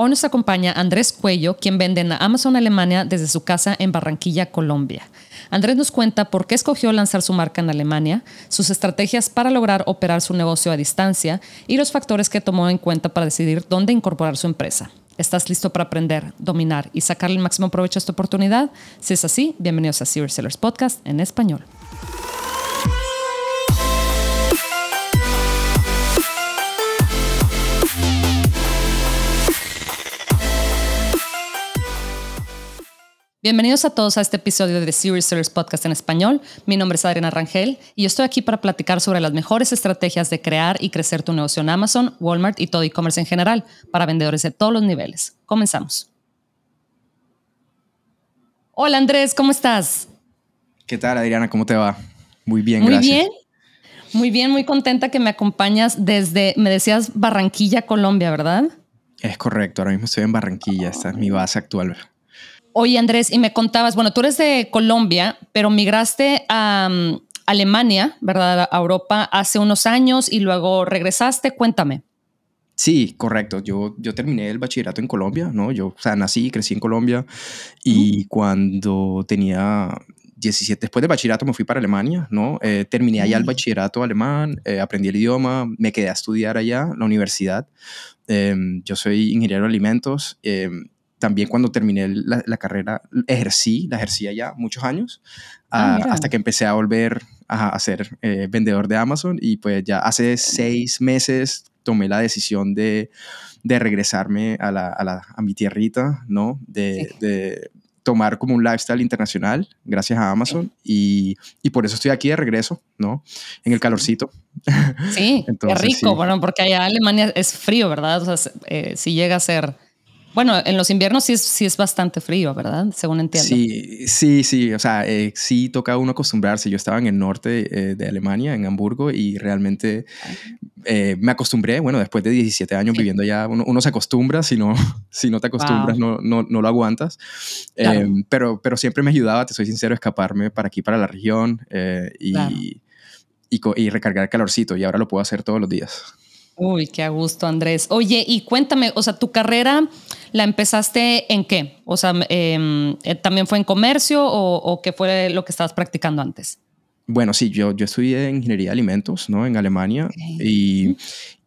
Hoy nos acompaña Andrés Cuello, quien vende en Amazon Alemania desde su casa en Barranquilla, Colombia. Andrés nos cuenta por qué escogió lanzar su marca en Alemania, sus estrategias para lograr operar su negocio a distancia y los factores que tomó en cuenta para decidir dónde incorporar su empresa. ¿Estás listo para aprender, dominar y sacarle el máximo provecho a esta oportunidad? Si es así, bienvenidos a Serious Sellers Podcast en español. Bienvenidos a todos a este episodio de Serious Sellers Podcast en español. Mi nombre es Adriana Rangel y yo estoy aquí para platicar sobre las mejores estrategias de crear y crecer tu negocio en Amazon, Walmart y todo e-commerce en general para vendedores de todos los niveles. Comenzamos. Hola Andrés, ¿cómo estás? ¿Qué tal Adriana? ¿Cómo te va? Muy bien, muy gracias. Muy bien. Muy bien, muy contenta que me acompañas desde, me decías, Barranquilla, Colombia, ¿verdad? Es correcto, ahora mismo estoy en Barranquilla, esta es mi base actual. Oye, Andrés, y me contabas, bueno, tú eres de Colombia, pero migraste a um, Alemania, ¿verdad? A Europa hace unos años y luego regresaste. Cuéntame. Sí, correcto. Yo, yo terminé el bachillerato en Colombia, ¿no? Yo, o sea, nací y crecí en Colombia y cuando tenía 17, después del bachillerato me fui para Alemania, ¿no? Eh, terminé allá el bachillerato alemán, eh, aprendí el idioma, me quedé a estudiar allá, la universidad. Eh, yo soy ingeniero de alimentos también cuando terminé la, carrera ejercí, la ejercí allá muchos años, ah, hasta que empecé a volver a, ser eh, vendedor de Amazon y pues ya hace seis meses tomé la decisión de, de regresarme a, la, a, mi tierrita, ¿no? De, de, tomar como un lifestyle internacional gracias a Amazon y, y, por eso estoy aquí de regreso, ¿no? En el calorcito. Sí, Entonces, rico, bueno, porque allá Alemania es frío, ¿verdad? O sea, eh, si llega a ser bueno, en los inviernos sí es, sí es bastante frío, ¿verdad? Según entiendo. Sí, sí, sí. O sea, eh, sí toca uno acostumbrarse. Yo estaba en el norte eh, de Alemania, en Hamburgo, y realmente eh, me acostumbré. Bueno, después de 17 años viviendo allá, uno, se acostumbra. Si no, si no te acostumbras, no, no, no, lo aguantas. pero, pero siempre me ayudaba, te soy sincero, a escaparme para aquí, para la región y, y, y recargar el calorcito. Y ahora lo puedo hacer todos los días. Uy, qué a gusto, Andrés. Oye, y cuéntame, o sea, tu carrera la empezaste en qué? O sea, em, eh, ¿también fue en comercio o, qué fue lo que estabas practicando antes? Bueno, sí, yo, yo estudié ingeniería de alimentos, ¿no? En Alemania y,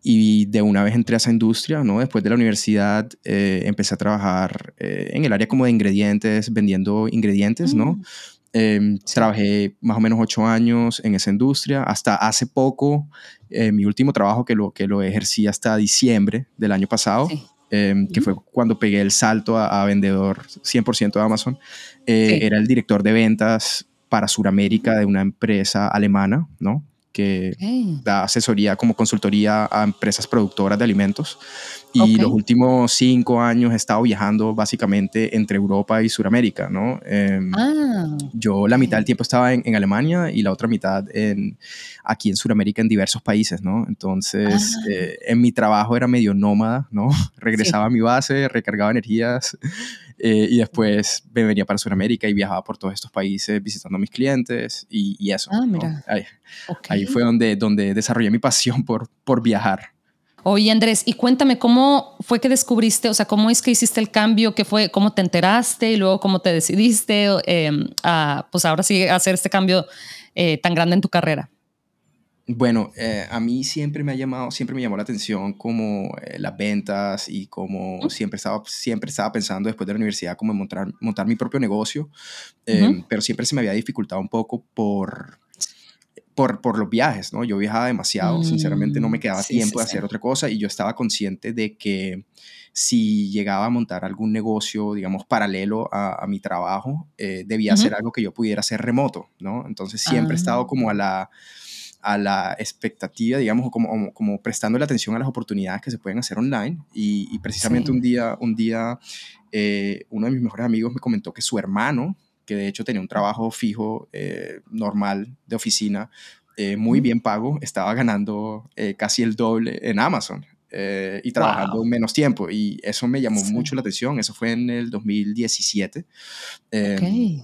y, de una vez entré a esa industria, ¿no? Después de la universidad eh, empecé a trabajar eh, en el área como de ingredientes, vendiendo ingredientes, ¿no? Mm. Em, trabajé más o menos ocho años en esa industria. Hasta hace poco, eh, mi último trabajo que lo, que lo ejercí hasta diciembre del año pasado, em, que fue cuando pegué el salto a, vendedor 100% de Amazon, eh, era el director de ventas para Sudamérica de una empresa alemana, ¿no? Que da asesoría como consultoría a empresas productoras de alimentos. Y los últimos cinco años he estado viajando básicamente entre Europa y Sudamérica, ¿no? Em, ah, yo la mitad del tiempo estaba en, Alemania y la otra mitad en, aquí en Sudamérica en diversos países, ¿no? Entonces, ah. eh, en mi trabajo era medio nómada, ¿no? Regresaba a mi base, recargaba energías eh, y después me venía para Sudamérica y viajaba por todos estos países visitando a mis clientes y, eso. Ah, mira. Ahí, ahí, fue donde, donde desarrollé mi pasión por, por viajar. Oye, Andrés, y cuéntame cómo fue que descubriste, o sea, cómo es que hiciste el cambio, qué fue, cómo te enteraste y luego cómo te decidiste em, a, pues ahora sí, hacer este cambio eh, tan grande en tu carrera. Bueno, eh, a mí siempre me ha llamado, siempre me llamó la atención como eh, las ventas y como siempre, estaba, siempre estaba pensando después de la universidad como montar, montar mi propio negocio, em, pero siempre se me había dificultado un poco por por, por los viajes, ¿no? Yo viajaba demasiado, sinceramente no me mm, quedaba tiempo de hacer otra cosa y yo estaba consciente de que si llegaba a montar algún negocio, digamos, paralelo a, mi trabajo, eh, debía hacer algo que yo pudiera hacer remoto, ¿no? Entonces siempre he estado como a la, a la expectativa, digamos, como, como prestando la atención a las oportunidades que se pueden hacer online y, precisamente un día, un día eh, uno de mis mejores amigos me comentó que su hermano, que de hecho tenía un trabajo fijo, eh, normal, de oficina, eh, muy bien pago, estaba ganando casi el doble en Amazon. y trabajando menos tiempo. Y eso me llamó mucho la atención. Eso fue en el 2017. Em,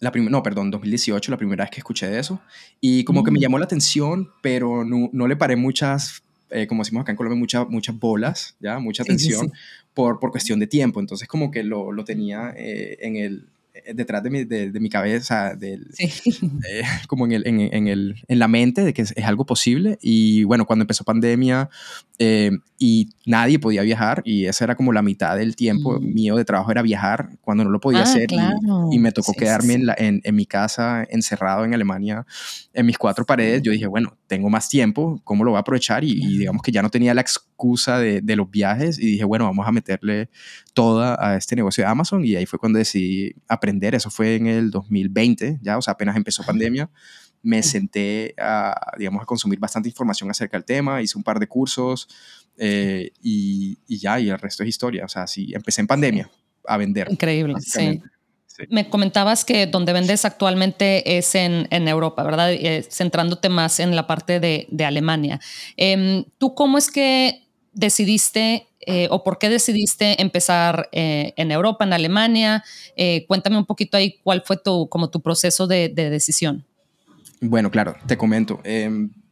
la no, perdón, 2018, la primera vez que escuché de eso. Y como que me mm. llamó la atención, pero no, no le paré muchas eh, como decimos acá en Colombia, mucha, muchas bolas, ¿ya? Mucha atención Por, por cuestión de tiempo. Entonces como que lo, lo tenía eh, en el detrás de mi, de, mi cabeza, del, eh, como en, el, en, en, el, en, la mente de que es, algo posible. Y bueno, cuando empezó pandemia eh, y nadie podía viajar, y esa era como la mitad del tiempo mm. mío de trabajo era viajar cuando no lo podía ah, hacer. Y, me tocó quedarme En, la, en, en, mi casa encerrado en Alemania, en mis cuatro paredes. Yo dije, bueno, tengo más tiempo, ¿cómo lo voy a aprovechar? Y, y digamos que ya no tenía la excusa de, de los viajes y dije, bueno, vamos a meterle toda a este negocio de Amazon y ahí fue cuando decidí aprender, eso fue en el 2020, ya, o sea, apenas empezó pandemia, me senté a, digamos, a consumir bastante información acerca del tema, hice un par de cursos eh, y, y, ya, y el resto es historia, o sea, sí, empecé en pandemia a vender. Increíble, sí. Me comentabas que donde vendes actualmente es en, en Europa, ¿verdad? Eh, centrándote más en la parte de, de Alemania. Eh, ¿Tú cómo es que decidiste eh, o por qué decidiste empezar eh, en Europa, en Alemania? Cuéntame un poquito ahí cuál fue tu, como tu proceso de, decisión. Bueno, claro, te comento.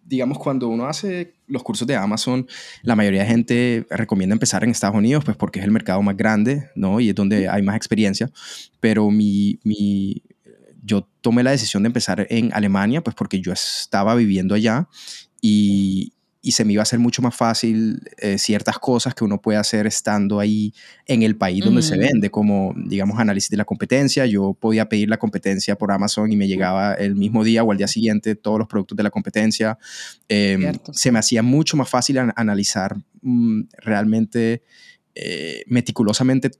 Digamos, cuando uno hace los cursos de Amazon, la mayoría de gente recomienda empezar en Estados Unidos, pues porque es el mercado más grande, ¿no? Y es donde hay más experiencia. Pero mi, mi, yo tomé la decisión de empezar en Alemania, pues porque yo estaba viviendo allá y, y se me iba a hacer mucho más fácil eh, ciertas cosas que uno puede hacer estando ahí en el país donde se vende, como digamos análisis de la competencia. Yo podía pedir la competencia por Amazon y me llegaba el mismo día o al día siguiente todos los productos de la competencia. Em, se me hacía mucho más fácil analizar mm, realmente eh, meticulosamente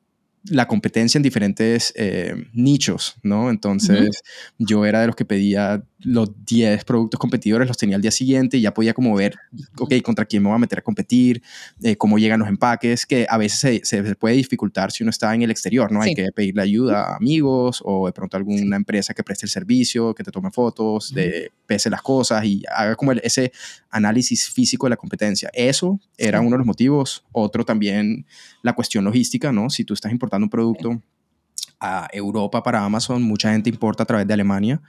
la competencia en diferentes eh, nichos, ¿no? Entonces yo era de los que pedía los 10 productos competidores, los tenía al día siguiente y ya podía como ver, ok, contra quién me voy a meter a competir, eh, cómo llegan los empaques, que a veces se, puede dificultar si uno está en el exterior, ¿no? Hay que pedirle ayuda a amigos o de pronto alguna empresa que preste el servicio, que te tome fotos, de pese las cosas y haga como ese análisis físico de la competencia. Eso era uno de los motivos. Otro también la cuestión logística, ¿no? Si tú estás importando un producto a Europa para Amazon, mucha gente importa a través de Alemania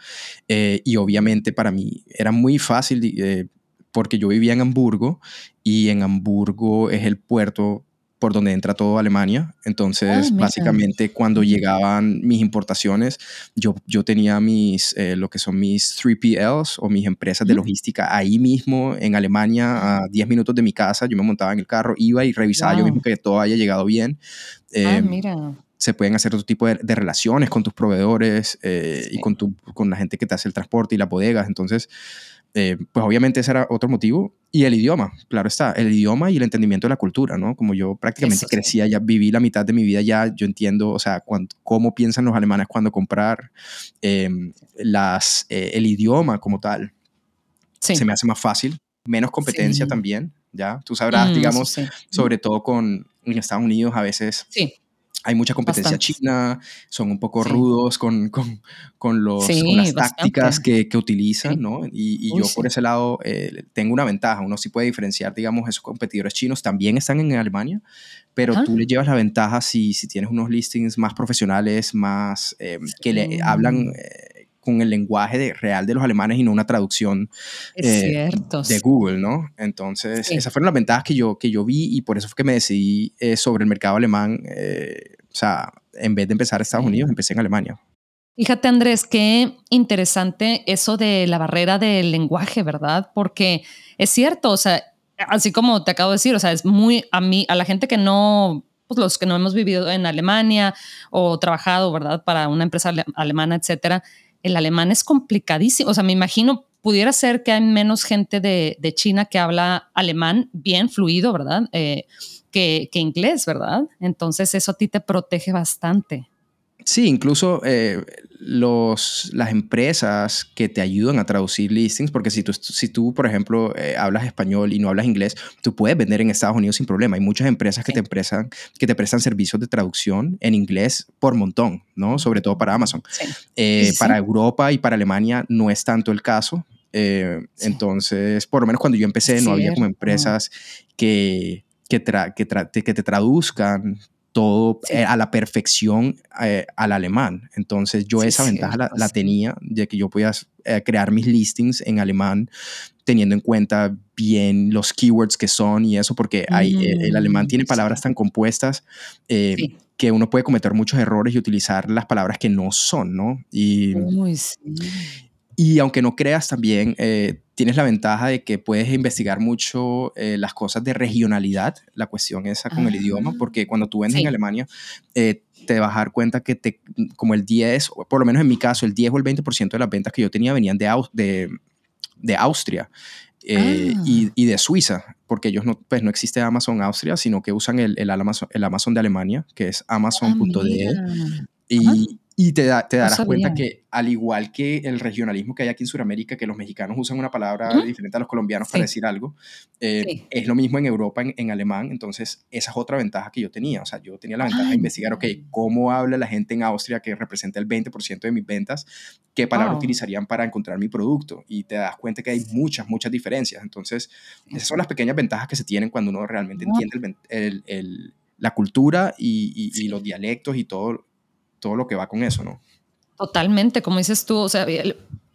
eh, y obviamente para mí era muy fácil eh, porque yo vivía en Hamburgo y en Hamburgo es el puerto por donde entra todo Alemania. Entonces, ah, básicamente, cuando llegaban mis importaciones, yo, yo tenía mis, eh, lo que son mis 3PLs o mis empresas de logística ahí mismo en Alemania, a 10 minutos de mi casa. Yo me montaba en el carro, iba y revisaba yo mismo que todo haya llegado bien. em, mira se pueden hacer otro tipo de, relaciones con tus proveedores eh, y con, tu, con la gente que te hace el transporte y las bodegas. Entonces, eh, pues obviamente ese era otro motivo. Y el idioma, claro está, el idioma y el entendimiento de la cultura, ¿no? Como yo prácticamente crecía, ya viví la mitad de mi vida ya, yo entiendo, o sea, cómo piensan los alemanes cuando comprar, em, las, eh, el idioma como tal. Se me hace más fácil, menos competencia también, ¿ya? Tú sabrás, mm, digamos, sobre todo con en Estados Unidos a veces. Sí hay mucha competencia china, son un poco rudos con, con, con, los, las tácticas que, que, utilizan, ¿no? Y, y yo por ese lado eh, tengo una ventaja, uno sí puede diferenciar, digamos, esos competidores chinos también están en Alemania, pero tú le llevas la ventaja si, si tienes unos listings más profesionales, más eh, que le hablan... Eh, con el lenguaje real de los alemanes y no una traducción de Google, ¿no? Entonces, esas fueron las ventajas que yo, que yo vi y por eso fue que me decidí sobre el mercado alemán o sea, en vez de empezar en Estados Unidos, empecé en Alemania. Fíjate, Andrés, qué interesante eso de la barrera del lenguaje, ¿verdad? Porque es cierto, o sea, así como te acabo de decir, o sea, es muy a mí, a la gente que no, pues los que no hemos vivido en Alemania o trabajado, ¿verdad? Para una empresa alemana, etcétera, el alemán es complicadísimo. O sea, me imagino, pudiera ser que hay menos gente de, China que habla alemán bien fluido, ¿verdad? Eh, que, inglés, ¿verdad? Entonces eso a ti te protege bastante. Sí, incluso eh, los, las empresas que te ayudan a traducir listings, porque si tú, si tú por ejemplo, eh, hablas español y no hablas inglés, tú puedes vender en Estados Unidos sin problema. Hay muchas empresas que, te, prestan, que te prestan servicios de traducción en inglés por montón, ¿no? Sobre todo para Amazon. Eh, para Europa y para Alemania no es tanto el caso. Entonces, por lo menos cuando yo empecé, no había como empresas que que, que, te traduzcan todo eh, a la perfección eh, al alemán. Entonces yo esa ventaja la, tenía de que yo podía eh, crear mis listings en alemán teniendo en cuenta bien los keywords que son y eso, porque hay, el alemán tiene mm, palabras tan compuestas que uno puede cometer muchos errores y utilizar las palabras que no son, ¿no? Y, y aunque no creas también, eh, tienes la ventaja de que puedes investigar mucho eh, las cosas de regionalidad, la cuestión esa con el idioma, porque cuando tú vendes en Alemania, eh, te vas a dar cuenta que te, como el 10, por lo menos en mi caso, el 10 o el 20% de las ventas que yo tenía venían de, de, de Austria. Ah. y, de Suiza, porque ellos no, pues no existe Amazon Austria, sino que usan el, el, Amazon, el Amazon de Alemania, que es ah, amazon.de. y, y te, te darás cuenta que al igual que el regionalismo que hay aquí en Sudamérica, que los mexicanos usan una palabra diferente a los colombianos para decir algo, eh, es lo mismo en Europa, en, alemán, entonces esa es otra ventaja que yo tenía, o sea, yo tenía la ventaja de investigar, ok, cómo habla la gente en Austria que representa el 20% de mis ventas, qué palabra utilizarían para encontrar mi producto, y te das cuenta que hay muchas, muchas diferencias, entonces esas son las pequeñas ventajas que se tienen cuando uno realmente entiende el, el, la cultura y, y, y los dialectos y todo todo lo que va con eso, ¿no? Totalmente, como dices tú, o sea,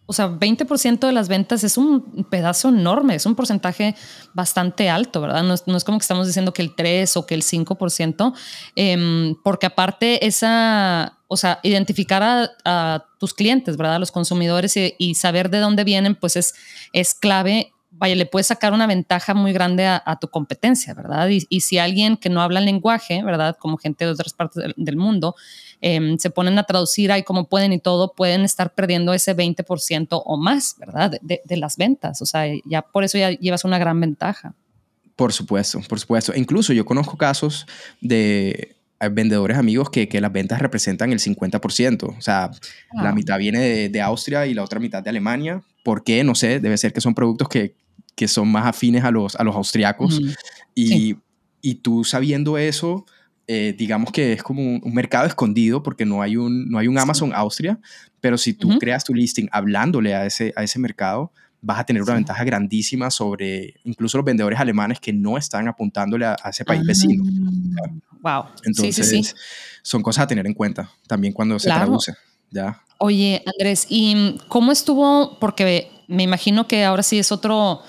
o sea, 20% de las ventas es un pedazo enorme, es un porcentaje bastante alto, ¿verdad? No es, como que estamos diciendo que el 3 o que el 5%, em, porque aparte esa, o sea, identificar a, tus clientes, ¿verdad? A los consumidores y, saber de dónde vienen, pues es, es clave vaya, le puedes sacar una ventaja muy grande a, tu competencia, ¿verdad? Y, si alguien que no habla el lenguaje, ¿verdad? Como gente de otras partes del mundo, Em, se ponen a traducir ahí como pueden y todo, pueden estar perdiendo ese 20% o más, ¿verdad? De, las ventas. O sea, ya por eso ya llevas una gran ventaja. Por supuesto, por supuesto. Incluso yo conozco casos de eh, vendedores amigos que, que las ventas representan el 50%. O sea, la ah. mitad viene de, Austria y la otra mitad de Alemania. ¿Por qué? No sé, debe ser que son productos que, que son más afines a los, a los austriacos. y, y, tú sabiendo eso, eh, digamos que es como un, mercado escondido porque no hay un, no hay un Amazon Austria, pero si tú creas tu listing hablándole a ese, a ese mercado, vas a tener una ventaja grandísima sobre incluso los vendedores alemanes que no están apuntándole a, ese país vecino. Wow. Entonces, son cosas a tener en cuenta también cuando se traduce. ¿ya? Oye, Andrés, ¿y cómo estuvo? Porque me imagino que ahora sí es otro...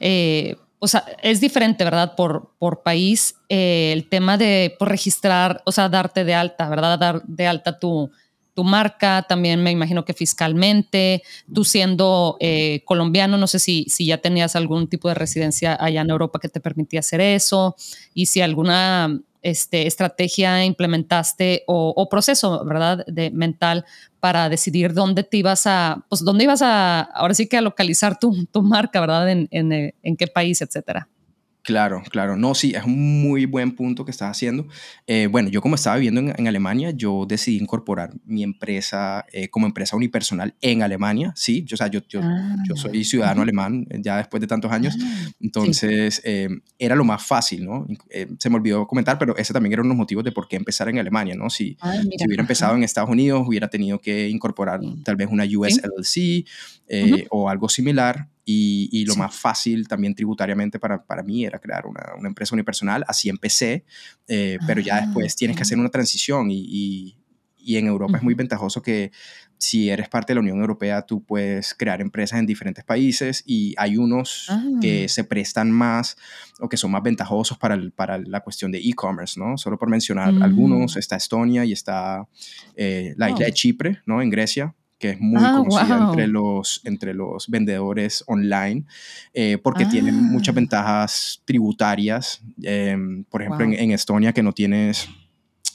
Eh, o sea, es diferente, ¿verdad? Por, por país, eh, el tema de por registrar, o sea, darte de alta, ¿verdad? Dar de alta tu, tu marca, también me imagino que fiscalmente, tú siendo eh, colombiano, no sé si, si ya tenías algún tipo de residencia allá en Europa que te permitía hacer eso, y si alguna este, estrategia implementaste o, proceso, ¿verdad? De mental para decidir dónde te ibas a, pues dónde ibas a, ahora sí que a localizar tu, tu marca, ¿verdad? En, en, en qué país, etcétera. Claro, claro. No, sí, es un muy buen punto que estás haciendo. Eh, bueno, yo como estaba viviendo en, Alemania, yo decidí incorporar mi empresa eh, como empresa unipersonal en Alemania, sí. Yo, o sea, yo, yo, yo ah, soy ciudadano alemán eh, ya después de tantos años. Ah, entonces, era lo más fácil, ¿no? se me olvidó comentar, pero ese también era uno de los motivos de por qué empezar en Alemania, ¿no? Si, ah, si hubiera empezado en Estados Unidos, hubiera tenido que incorporar tal vez una US LLC o algo similar. Y, lo más fácil también tributariamente para, para mí era crear una, una, empresa unipersonal. Así empecé, eh, pero ya ah, después tienes que hacer una transición y, y, en Europa es muy ventajoso que si eres parte de la Unión Europea, tú puedes crear empresas en diferentes países y hay unos que ah. se prestan más o que son más ventajosos para, para la cuestión de e-commerce, ¿no? Solo por mencionar algunos, mm. está Estonia y está eh, la isla de Chipre, ¿no? En Grecia que es muy ah, conocida entre, los, entre los vendedores online, eh, porque tienen muchas ah. ventajas tributarias. Em, por ejemplo, en, Estonia, que no tienes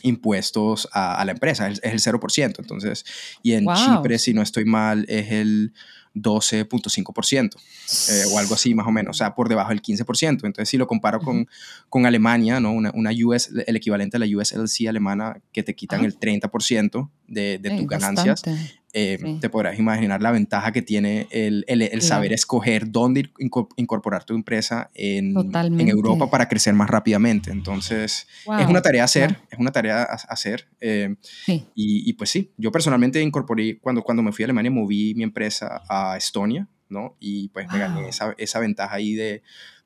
impuestos a, la empresa, es, el 0%. Entonces, y en Chipre, si no estoy mal, es el 12.5% eh, o algo así más o menos, o sea, por debajo del 15%. Entonces, si lo comparo con, con Alemania, ¿no? Una, una, US, el equivalente a la USLC alemana, que te quitan el 30% de, de tus ganancias, eh, te podrás imaginar la ventaja que tiene el, el, saber escoger dónde incorporar tu empresa en, en, Europa para crecer más rápidamente. Entonces, es una tarea a hacer, es una tarea hacer. Eh, y, y, pues sí, yo personalmente incorporé, cuando, cuando me fui a Alemania, moví mi empresa a Estonia, ¿no? Y pues me gané esa, esa, ventaja ahí de,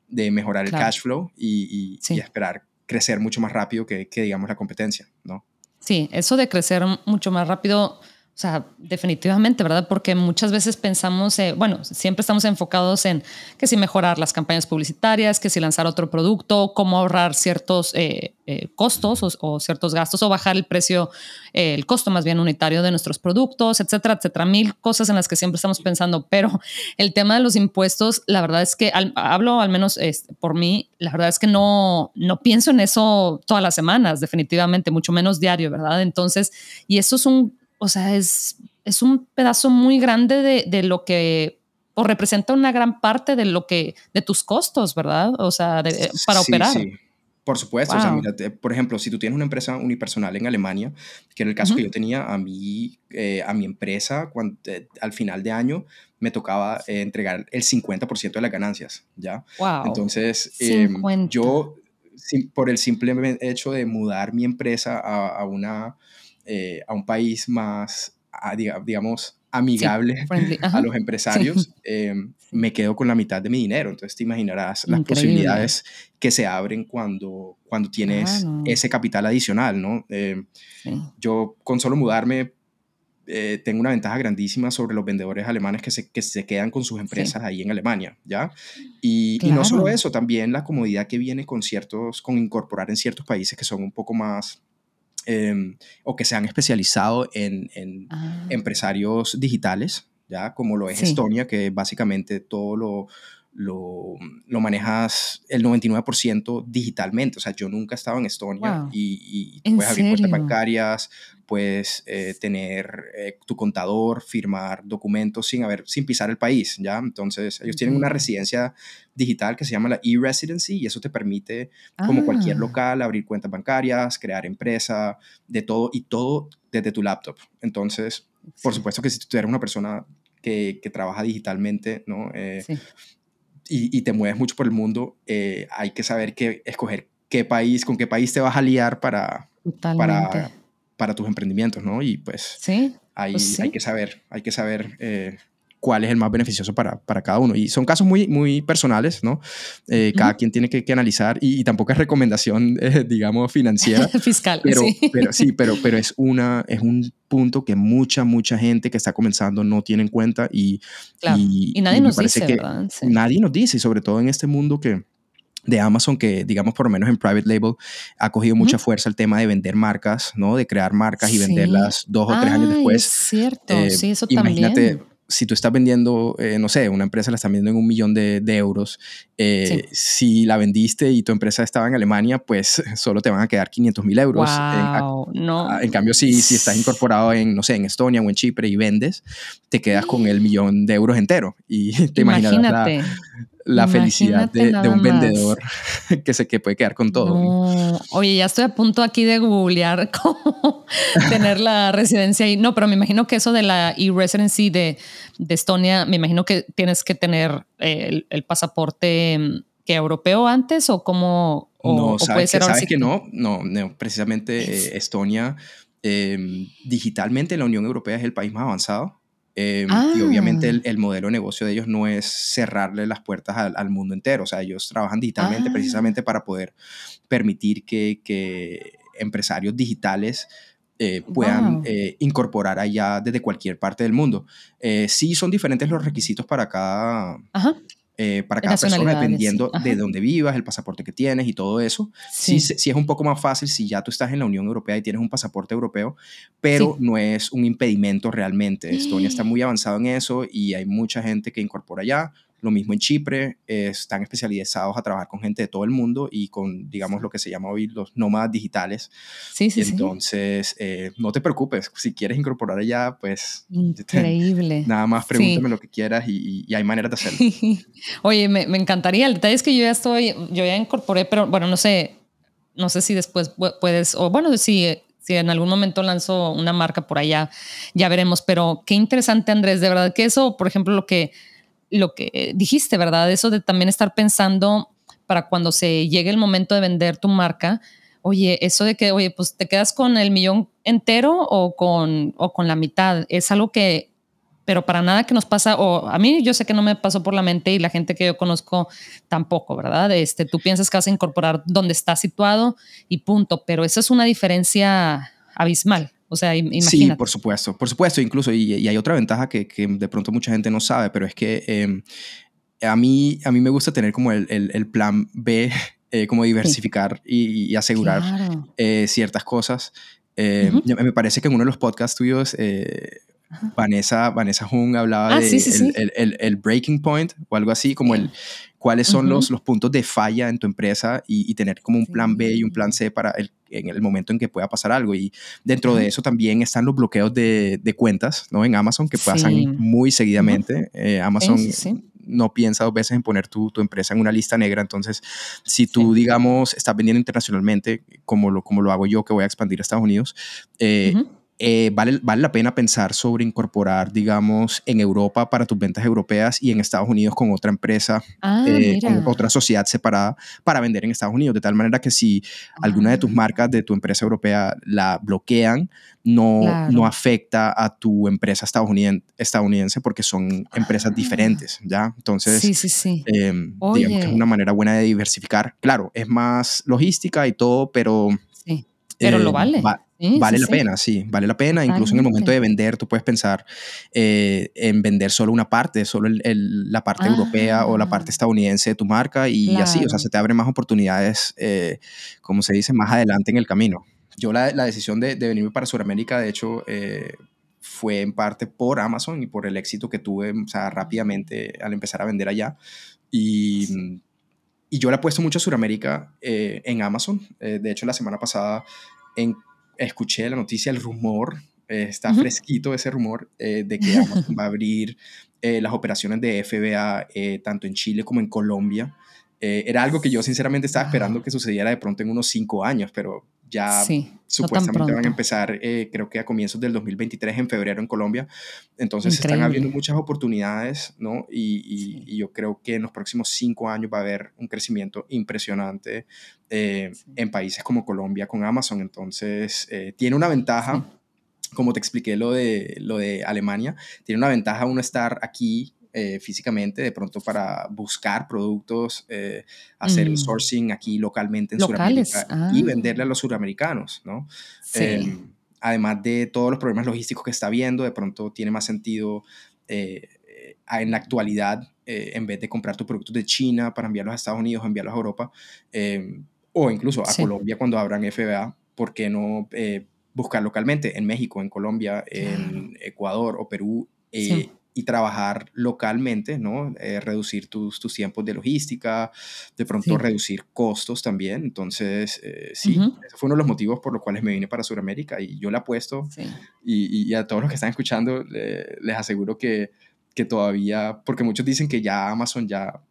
de mejorar el cash flow y, y, y esperar crecer mucho más rápido que, que, digamos, la competencia, ¿no? Sí, eso de crecer mucho más rápido o sea, definitivamente, ¿verdad? Porque muchas veces pensamos, eh, bueno, siempre estamos enfocados en que si mejorar las campañas publicitarias, que si lanzar otro producto, cómo ahorrar ciertos eh, eh, costos o, ciertos gastos o bajar el precio, el costo más bien unitario de nuestros productos, etcétera, etcétera. Mil cosas en las que siempre estamos pensando, pero el tema de los impuestos, la verdad es que hablo al menos por mí, la verdad es que no, no pienso en eso todas las semanas, definitivamente, mucho menos diario, ¿verdad? Entonces, y eso es un o sea, es, es un pedazo muy grande de, de, lo que, o representa una gran parte de lo que, de tus costos, ¿verdad? O sea, para operar. Sí. Por supuesto, o sea, por ejemplo, si tú tienes una empresa unipersonal en Alemania, que en el caso que yo tenía, a mí, eh, a mi empresa, cuando, eh, al final de año, me tocaba eh, entregar el 50% de las ganancias, ¿ya? Wow. Entonces, em, yo, por el simple hecho de mudar mi empresa a, a una eh, a un país más, digamos, amigable a los empresarios, em, me quedo con la mitad de mi dinero. Entonces te imaginarás las posibilidades que se abren cuando, cuando tienes ese capital adicional, ¿no? Em, yo con solo mudarme eh, tengo una ventaja grandísima sobre los vendedores alemanes que se, que se quedan con sus empresas ahí en Alemania, ¿ya? Y, y, no solo eso, también la comodidad que viene con ciertos, con incorporar en ciertos países que son un poco más Em, o que se han especializado en, ah. empresarios digitales, ¿ya? Como lo es Estonia, que básicamente todo lo, lo, lo, manejas el 99% digitalmente. O sea, yo nunca he estado en Estonia y, puedes abrir cuentas bancarias, puedes eh, tener eh, tu contador, firmar documentos sin, haber, sin pisar el país, ¿ya? Entonces, ellos tienen una residencia digital que se llama la e-residency y eso te permite, como cualquier ah. local, abrir cuentas bancarias, crear empresa, de todo y todo desde tu laptop. Entonces, por supuesto que si tú eres una persona que, que trabaja digitalmente, ¿no? Eh, y, y, te mueves mucho por el mundo, hay que saber que escoger qué país, con qué país te vas a liar para, para para tus emprendimientos, ¿no? Y pues, sí, hay, pues hay que saber, hay que saber eh, cuál es el más beneficioso para, para, cada uno. Y son casos muy, muy personales, ¿no? Eh, cada quien tiene que, analizar y, tampoco es recomendación, eh, digamos, financiera. Fiscal, pero, sí. Pero, sí, pero, pero es, una, es un punto que mucha, mucha gente que está comenzando no tiene en cuenta y, y, nadie nos dice, ¿verdad? Nadie nos dice, y sobre todo en este mundo que de Amazon que, digamos, por lo menos en Private Label, ha cogido mucha fuerza el tema de vender marcas, ¿no? De crear marcas y venderlas dos o tres años después. Es cierto, eh, sí, eso imagínate, también. Si tú estás vendiendo, eh, no sé, una empresa la está vendiendo en un millón de, de euros, eh, si la vendiste y tu empresa estaba en Alemania, pues solo te van a quedar 500 mil euros. Wow, en, no. en cambio, si, si estás incorporado en, no sé, en Estonia o en Chipre y vendes, te quedas con el millón de euros entero. Y te Imagínate. imaginas la felicidad de, un vendedor que se que puede quedar con todo. Oye, ya estoy a punto aquí de googlear cómo tener la residencia ahí. No, pero me imagino que eso de la e-residency de, de, Estonia, me imagino que tienes que tener el, pasaporte mm, que europeo antes o cómo no, puede ser que, sabes que no, no, precisamente eh, Estonia em, digitalmente la Unión Europea es el país más avanzado Em, y obviamente ah. el, modelo de negocio de ellos no es cerrarle las puertas al, mundo entero, o sea, ellos trabajan digitalmente ah. precisamente para poder permitir que, que empresarios digitales eh, puedan eh, incorporar allá desde cualquier parte del mundo. Eh, sí son diferentes los requisitos para cada, eh, para cada persona, dependiendo de dónde vivas, el pasaporte que tienes y todo eso. Sí. sí. es un poco más fácil si ya tú estás en la Unión Europea y tienes un pasaporte europeo, pero no es un impedimento realmente. Estonia está muy avanzado en eso y hay mucha gente que incorpora ya. Lo mismo en Chipre, están especializados a trabajar con gente de todo el mundo y con, digamos, lo que se llama hoy los nómadas digitales. Sí, sí, Entonces, eh, no te preocupes, si quieres incorporar allá, pues... Increíble. Nada más pregúntame lo que quieras y, hay maneras de hacerlo. Oye, me, me, encantaría. El detalle es que yo ya estoy, yo ya incorporé, pero bueno, no sé, no sé si después puedes, o bueno, si si en algún momento lanzo una marca por allá, ya veremos. Pero qué interesante, Andrés, de verdad que eso, por ejemplo, lo que lo que dijiste, ¿verdad? Eso de también estar pensando para cuando se llegue el momento de vender tu marca, oye, eso de que, oye, pues te quedas con el millón entero o con, o con la mitad, es algo que pero para nada que nos pasa, o a mí yo sé que no me pasó por la mente y la gente que yo conozco tampoco, ¿verdad? Este, tú piensas que vas a incorporar donde está situado y punto, pero esa es una diferencia abismal. O sea, imagínate. Sí, por supuesto, por supuesto, incluso, y, hay otra ventaja que, que, de pronto mucha gente no sabe, pero es que em, a, mí, a mí me gusta tener como el, el, plan B, eh, como diversificar y, asegurar eh, ciertas cosas. Eh, me parece que en uno de los podcasts tuyos Vanessa, Vanessa Jung hablaba ah, de El, el, breaking point o algo así, como el cuáles son los, los puntos de falla en tu empresa y, tener como un plan B y un plan C para el, en el momento en que pueda pasar algo. Y dentro de eso también están los bloqueos de, de cuentas ¿no? en Amazon que pasan muy seguidamente. Eh, Amazon no piensa dos veces en poner tu, tu, empresa en una lista negra. Entonces, si tú, digamos, estás vendiendo internacionalmente, como lo, como lo hago yo, que voy a expandir a Estados Unidos, eh, eh, vale, vale la pena pensar sobre incorporar, digamos, en Europa para tus ventas europeas y en Estados Unidos con otra empresa, ah, eh, con otra sociedad separada para vender en Estados Unidos. De tal manera que si alguna de tus ah. marcas de tu empresa europea la bloquean, no, no afecta a tu empresa estadounidense, estadounidense porque son empresas ah. diferentes, ¿ya? Entonces, sí, sí, sí. Em, digamos que es una manera buena de diversificar. Claro, es más logística y todo, pero... Sí, pero lo eh, vale vale la pena, sí, vale la pena. Incluso en el momento de vender, tú puedes pensar eh, en vender solo una parte, solo la parte europea o la parte ah. estadounidense de tu marca y así, o sea, se te abren más oportunidades, eh, como se dice, más adelante en el camino. Yo la, la decisión de, de, venirme para Sudamérica, de hecho, eh, fue en parte por Amazon y por el éxito que tuve, o sea, rápidamente al empezar a vender allá. Y, y yo le he puesto mucho a Sudamérica en Amazon. de hecho, la semana pasada en escuché la noticia, el rumor, eh, está fresquito ese rumor eh, de que Amazon va a abrir eh, las operaciones de FBA tanto en Chile como en Colombia. era algo que yo sinceramente estaba esperando que sucediera de pronto en unos cinco años, pero ya supuestamente van a empezar, creo que a comienzos del 2023, en febrero en Colombia. Entonces están habiendo muchas oportunidades, ¿no? Y, y, yo creo que en los próximos cinco años va a haber un crecimiento impresionante eh, en países como Colombia con Amazon. Entonces, eh, tiene una ventaja, como te expliqué lo de, lo de Alemania, tiene una ventaja uno estar aquí eh, físicamente, de pronto para buscar productos, hacer el mm. sourcing aquí localmente en Sudamérica y ah. venderle a los suramericanos, ¿no? además de todos los problemas logísticos que está viendo, de pronto tiene más sentido en la actualidad, en vez de comprar tus productos de China para enviarlos a Estados Unidos, enviarlos a Europa, o incluso a Colombia cuando abran FBA, ¿por qué no eh, buscar localmente en México, en Colombia, en Ecuador o Perú eh, y trabajar localmente, ¿no? Eh, reducir tus, tus, tiempos de logística, de pronto reducir costos también. Entonces, sí, ese fue uno de los motivos por los cuales me vine para Sudamérica y yo le apuesto y, y, a todos los que están escuchando les aseguro que, que todavía, porque muchos dicen que ya Amazon ya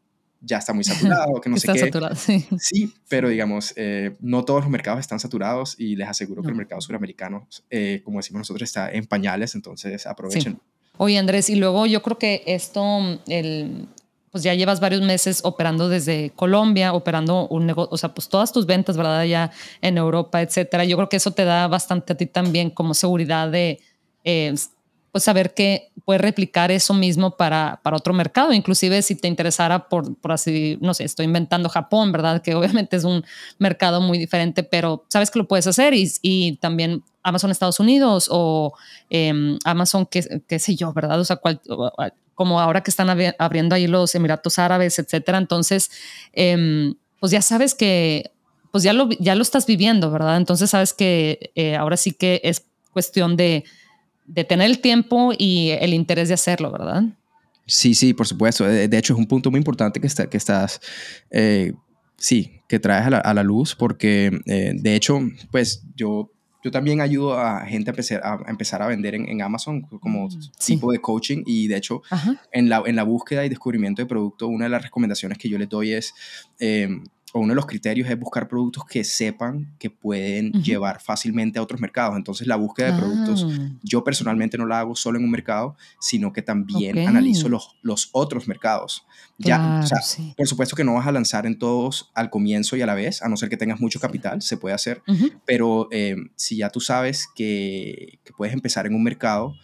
ya está muy saturado, que no sé qué. Saturado, sí. sí, pero digamos, eh, no todos los mercados están saturados y les aseguro que el mercado suramericano, eh, como decimos nosotros, está en pañales, entonces aprovechen. Oye, Andrés, y luego yo creo que esto, el, pues ya llevas varios meses operando desde Colombia, operando un negocio, o sea, pues todas tus ventas, ¿verdad? Ya en Europa, etcétera. Yo creo que eso te da bastante a ti también como seguridad de eh, pues saber que puedes replicar eso mismo para, para otro mercado, inclusive si te interesara por, por así, no sé, estoy inventando Japón, ¿verdad? Que obviamente es un mercado muy diferente, pero sabes que lo puedes hacer y, también Amazon Estados Unidos o em, Amazon, qué, sé yo, ¿verdad? O sea, como ahora que están abriendo ahí los Emiratos Árabes, etcétera. Entonces, em, pues ya sabes que, pues ya lo, ya lo estás viviendo, ¿verdad? Entonces sabes que eh, ahora sí que es cuestión de de tener el tiempo y el interés de hacerlo, ¿verdad? Sí, sí, por supuesto. De, hecho, es un punto muy importante que, está, que estás, eh, sí, que traes a la, luz, porque eh, de hecho, pues yo, yo también ayudo a gente a empezar a, empezar a vender en, Amazon como mm, tipo de coaching y de hecho, en la, en la búsqueda y descubrimiento de producto, una de las recomendaciones que yo les doy es... Eh, o uno de los criterios es buscar productos que sepan que pueden llevar fácilmente a otros mercados. Entonces la búsqueda de productos, ah. yo personalmente no la hago solo en un mercado, sino que también analizo los, los otros mercados. ya, o sea, Por supuesto que no vas a lanzar en todos al comienzo y a la vez, a no ser que tengas mucho capital, se puede hacer, pero eh, si ya tú sabes que, que puedes empezar en un mercado,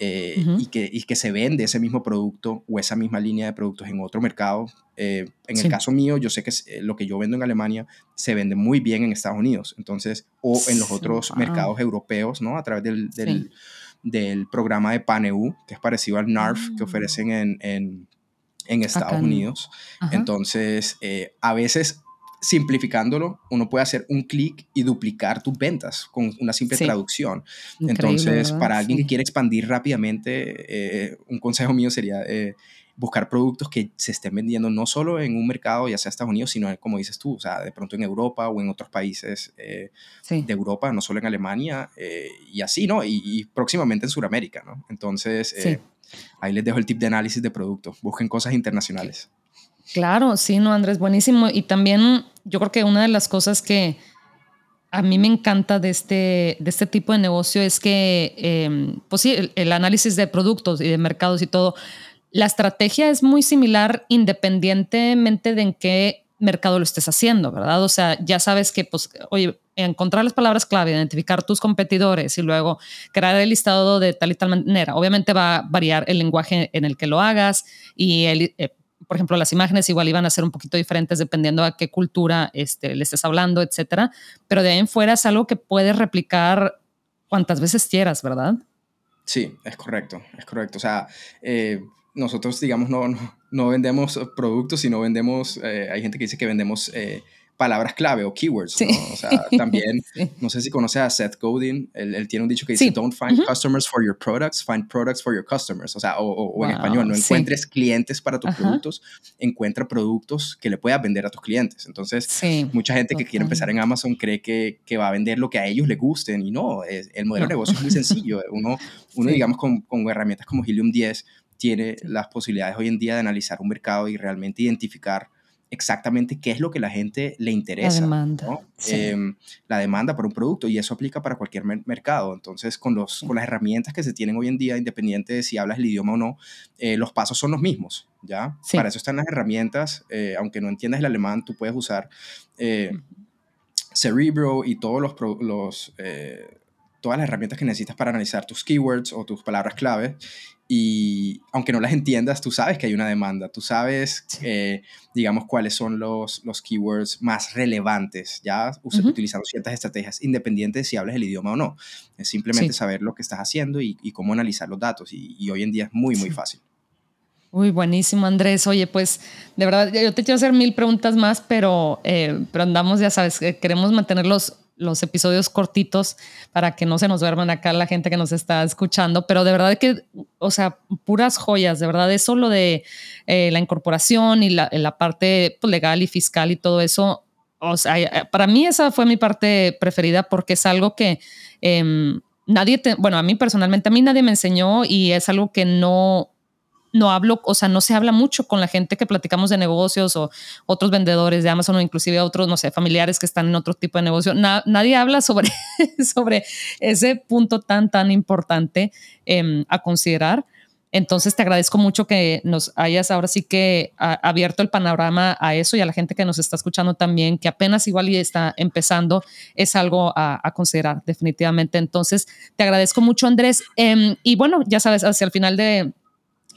eh, y, que, y que se vende ese mismo producto o esa misma línea de productos en otro mercado. Eh, en el caso mío, yo sé que eh, lo que yo vendo en Alemania se vende muy bien en Estados Unidos, entonces, o en los otros mercados europeos, ¿no? A través del, del, del, programa de PANEU, que es parecido al NARF que ah. ofrecen en, en, en Estados Unidos. Entonces, a veces simplificándolo, uno puede hacer un clic y duplicar tus ventas con una simple traducción. Entonces, para alguien que quiere expandir rápidamente, eh, un consejo mío sería eh, buscar productos que se estén vendiendo no solo en un mercado, ya sea Estados Unidos, sino como dices tú, o sea, de pronto en Europa o en otros países eh, de Europa, no solo en Alemania, y así, ¿no? Y, próximamente en Sudamérica, ¿no? Entonces, ahí les dejo el tip de análisis de productos. Busquen cosas internacionales. Claro, sí, no, Andrés, buenísimo. Y también yo creo que una de las cosas que a mí me encanta de este, de este tipo de negocio es que, em, pues sí, el, análisis de productos y de mercados y todo, la estrategia es muy similar independientemente de en qué mercado lo estés haciendo, ¿verdad? O sea, ya sabes que, pues, oye, encontrar las palabras clave, identificar tus competidores y luego crear el listado de tal y tal manera. Obviamente va a variar el lenguaje en el que lo hagas y el, eh, por ejemplo, las imágenes igual iban a ser un poquito diferentes dependiendo a qué cultura este, le estés hablando, etcétera. Pero de ahí en fuera es algo que puedes replicar cuantas veces quieras, ¿verdad? Sí, es correcto, es correcto. O sea, eh, nosotros, digamos, no, no, vendemos productos, sino vendemos, eh, hay gente que dice que vendemos eh, palabras clave o keywords, ¿no? O sea, también, no sé si conoces a Seth Godin, él, tiene un dicho que dice, don't find customers for your products, find products for your customers, o sea, o, en español, no encuentres clientes para tus productos, encuentra productos que le puedas vender a tus clientes. Entonces, mucha gente que quiere empezar en Amazon cree que, que, va a vender lo que a ellos les gusten y no, el modelo de negocio es muy sencillo. Uno, uno digamos, con, con herramientas como Helium 10, tiene las posibilidades hoy en día de analizar un mercado y realmente identificar exactamente qué es lo que la gente le interesa. La demanda. Em, la demanda por un producto y eso aplica para cualquier mercado. Entonces, con, los, con las herramientas que se tienen hoy en día, independiente de si hablas el idioma o no, eh, los pasos son los mismos. ¿ya? Para eso están las herramientas. Eh, aunque no entiendas el alemán, tú puedes usar eh, Cerebro y todos los, los todas las herramientas que necesitas para analizar tus keywords o tus palabras clave y aunque no las entiendas, tú sabes que hay una demanda, tú sabes, eh, digamos, cuáles son los, los keywords más relevantes, ya utilizando ciertas estrategias, independientes si hablas el idioma o no. Es simplemente saber lo que estás haciendo y, y cómo analizar los datos. Y, hoy en día es muy, muy fácil. Uy, buenísimo, Andrés. Oye, pues de verdad, yo te quiero hacer mil preguntas más, pero, eh, pero andamos, ya sabes, queremos mantenerlos los episodios cortitos para que no se nos duerman acá la gente que nos está escuchando, pero de verdad que, o sea, puras joyas, de verdad, eso lo de eh, la incorporación y la, la parte pues, legal y fiscal y todo eso, o sea, eh, para mí esa fue mi parte preferida porque es algo que em, nadie, te, bueno, a mí personalmente, a mí nadie me enseñó y es algo que no, no hablo, o sea, no se habla mucho con la gente que platicamos de negocios o otros vendedores de Amazon o inclusive otros, no sé, familiares que están en otro tipo de negocio. nadie habla sobre, sobre ese punto tan, tan importante em, a considerar. Entonces te agradezco mucho que nos hayas ahora sí que abierto el panorama a eso y a la gente que nos está escuchando también, que apenas igual y está empezando, es algo a, considerar definitivamente. Entonces te agradezco mucho Andrés. Em, y bueno, ya sabes, hacia el final de,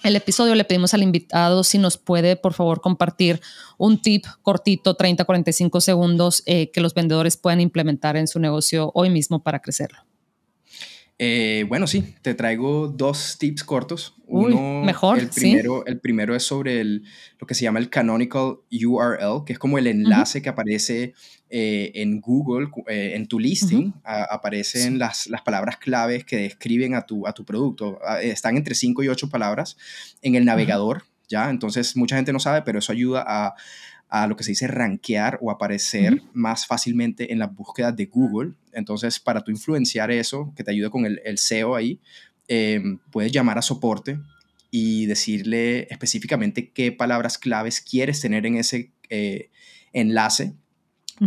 el episodio le pedimos al invitado si nos puede, por favor, compartir un tip cortito, 30, 45 segundos, eh, que los vendedores puedan implementar en su negocio hoy mismo para crecerlo. Eh, bueno, sí, te traigo dos tips cortos. Uno, mejor. El primero, el primero es sobre el, lo que se llama el canonical URL, que es como el enlace que aparece eh, en Google, eh, en tu listing, aparecen las, las, palabras claves que describen a tu, a tu producto. Ah, están entre 5 y 8 palabras en el navegador, ¿ya? Entonces, mucha gente no sabe, pero eso ayuda a a lo que se dice rankear o aparecer más fácilmente en las búsquedas de Google. Entonces, para tú influenciar eso, que te ayude con el, SEO ahí, em, puedes llamar a soporte y decirle específicamente qué palabras claves quieres tener en ese eh, enlace.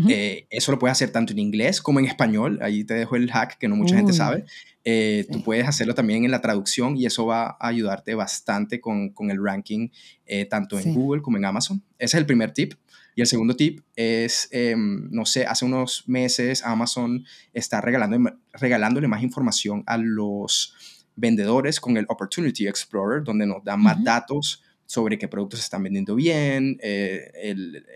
Eh, eso lo puedes hacer tanto en inglés como en español. Ahí te dejo el hack que no mucha gente sabe. Eh, tú puedes hacerlo también en la traducción y eso va a ayudarte bastante con, con el ranking eh, tanto en Google como en Amazon. Ese es el primer tip. Y el segundo tip es, em, no sé, hace unos meses Amazon está regalando, regalándole más información a los vendedores con el Opportunity Explorer, donde nos da más datos sobre qué productos están vendiendo bien, eh, el,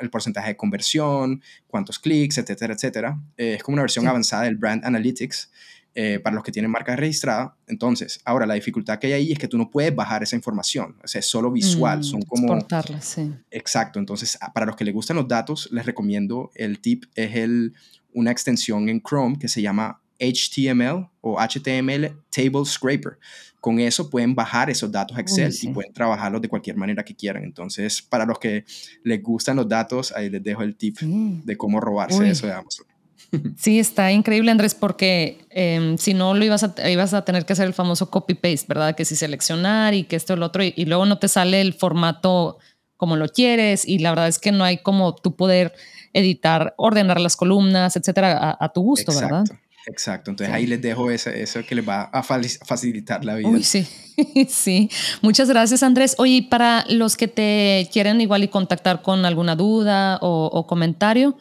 el, porcentaje de conversión, cuántos clics, etcétera, etcétera. Eh, es como una versión avanzada del Brand Analytics eh, para los que tienen marca registrada. Entonces, ahora la dificultad que hay ahí es que tú no puedes bajar esa información, o sea, es solo visual, mm, son como... Exportarla, sí. Exacto, entonces para los que les gustan los datos, les recomiendo, el tip es el, una extensión en Chrome que se llama HTML o HTML Table Scraper. Con eso pueden bajar esos datos a Excel y pueden trabajarlos de cualquier manera que quieran. Entonces, para los que les gustan los datos, ahí les dejo el tip de cómo robarse eso de Amazon. Sí, está increíble, Andrés, porque em, si no lo ibas a, ibas a tener que hacer el famoso copy-paste, ¿verdad? Que si seleccionar y que esto lo otro, y, luego no te sale el formato como lo quieres, y la verdad es que no hay como tú poder editar, ordenar las columnas, etcétera, a, tu gusto, ¿verdad? Exacto, entonces ahí les dejo eso, eso que les va a facilitar la vida. Uy, sí, sí. Muchas gracias, Andrés. Oye, para los que te quieren igual y contactar con alguna duda o, comentario.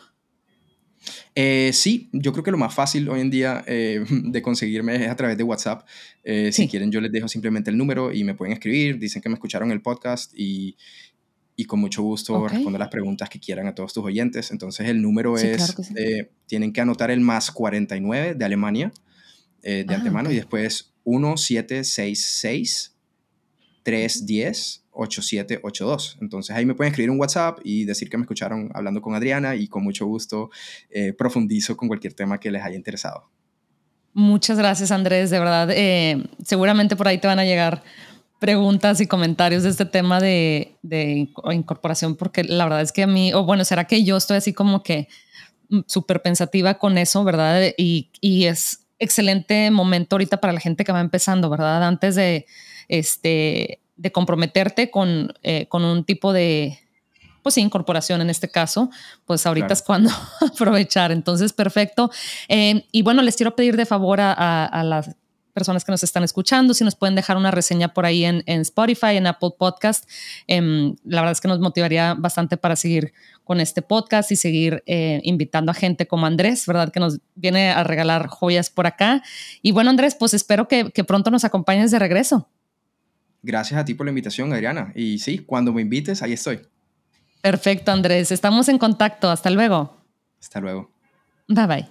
Eh, sí, yo creo que lo más fácil hoy en día eh, de conseguirme es a través de WhatsApp. Eh, si quieren, yo les dejo simplemente el número y me pueden escribir. Dicen que me escucharon el podcast y y con mucho gusto responder las preguntas que quieran a todos tus oyentes. Entonces el número es, tienen que anotar el más 49 de Alemania de ah, antemano y después 1766 310 8782. Entonces ahí me pueden escribir un WhatsApp y decir que me escucharon hablando con Adriana y con mucho gusto eh, profundizo con cualquier tema que les haya interesado. Muchas gracias Andrés, de verdad. seguramente por ahí te van a llegar preguntas y comentarios de este tema de, de, incorporación, porque la verdad es que a mí, o bueno, será que yo estoy así como que mm, súper pensativa con eso, ¿verdad? Y, y, es excelente momento ahorita para la gente que va empezando, ¿verdad? Antes de, este, de comprometerte con, eh, con un tipo de, pues incorporación en este caso, pues ahorita es cuando aprovechar. Entonces, perfecto. Eh, y bueno, les quiero pedir de favor a, a, a las personas que nos están escuchando, si nos pueden dejar una reseña por ahí en, Spotify, en Apple Podcast. Em, la verdad es que nos motivaría bastante para seguir con este podcast y seguir eh, invitando a gente como Andrés, ¿verdad? Que nos viene a regalar joyas por acá. Y bueno, Andrés, pues espero que, que pronto nos acompañes de regreso. Gracias a ti por la invitación, Adriana. Y sí, cuando me invites, ahí estoy. Perfecto, Andrés. Estamos en contacto. Hasta luego. Hasta luego. Bye bye.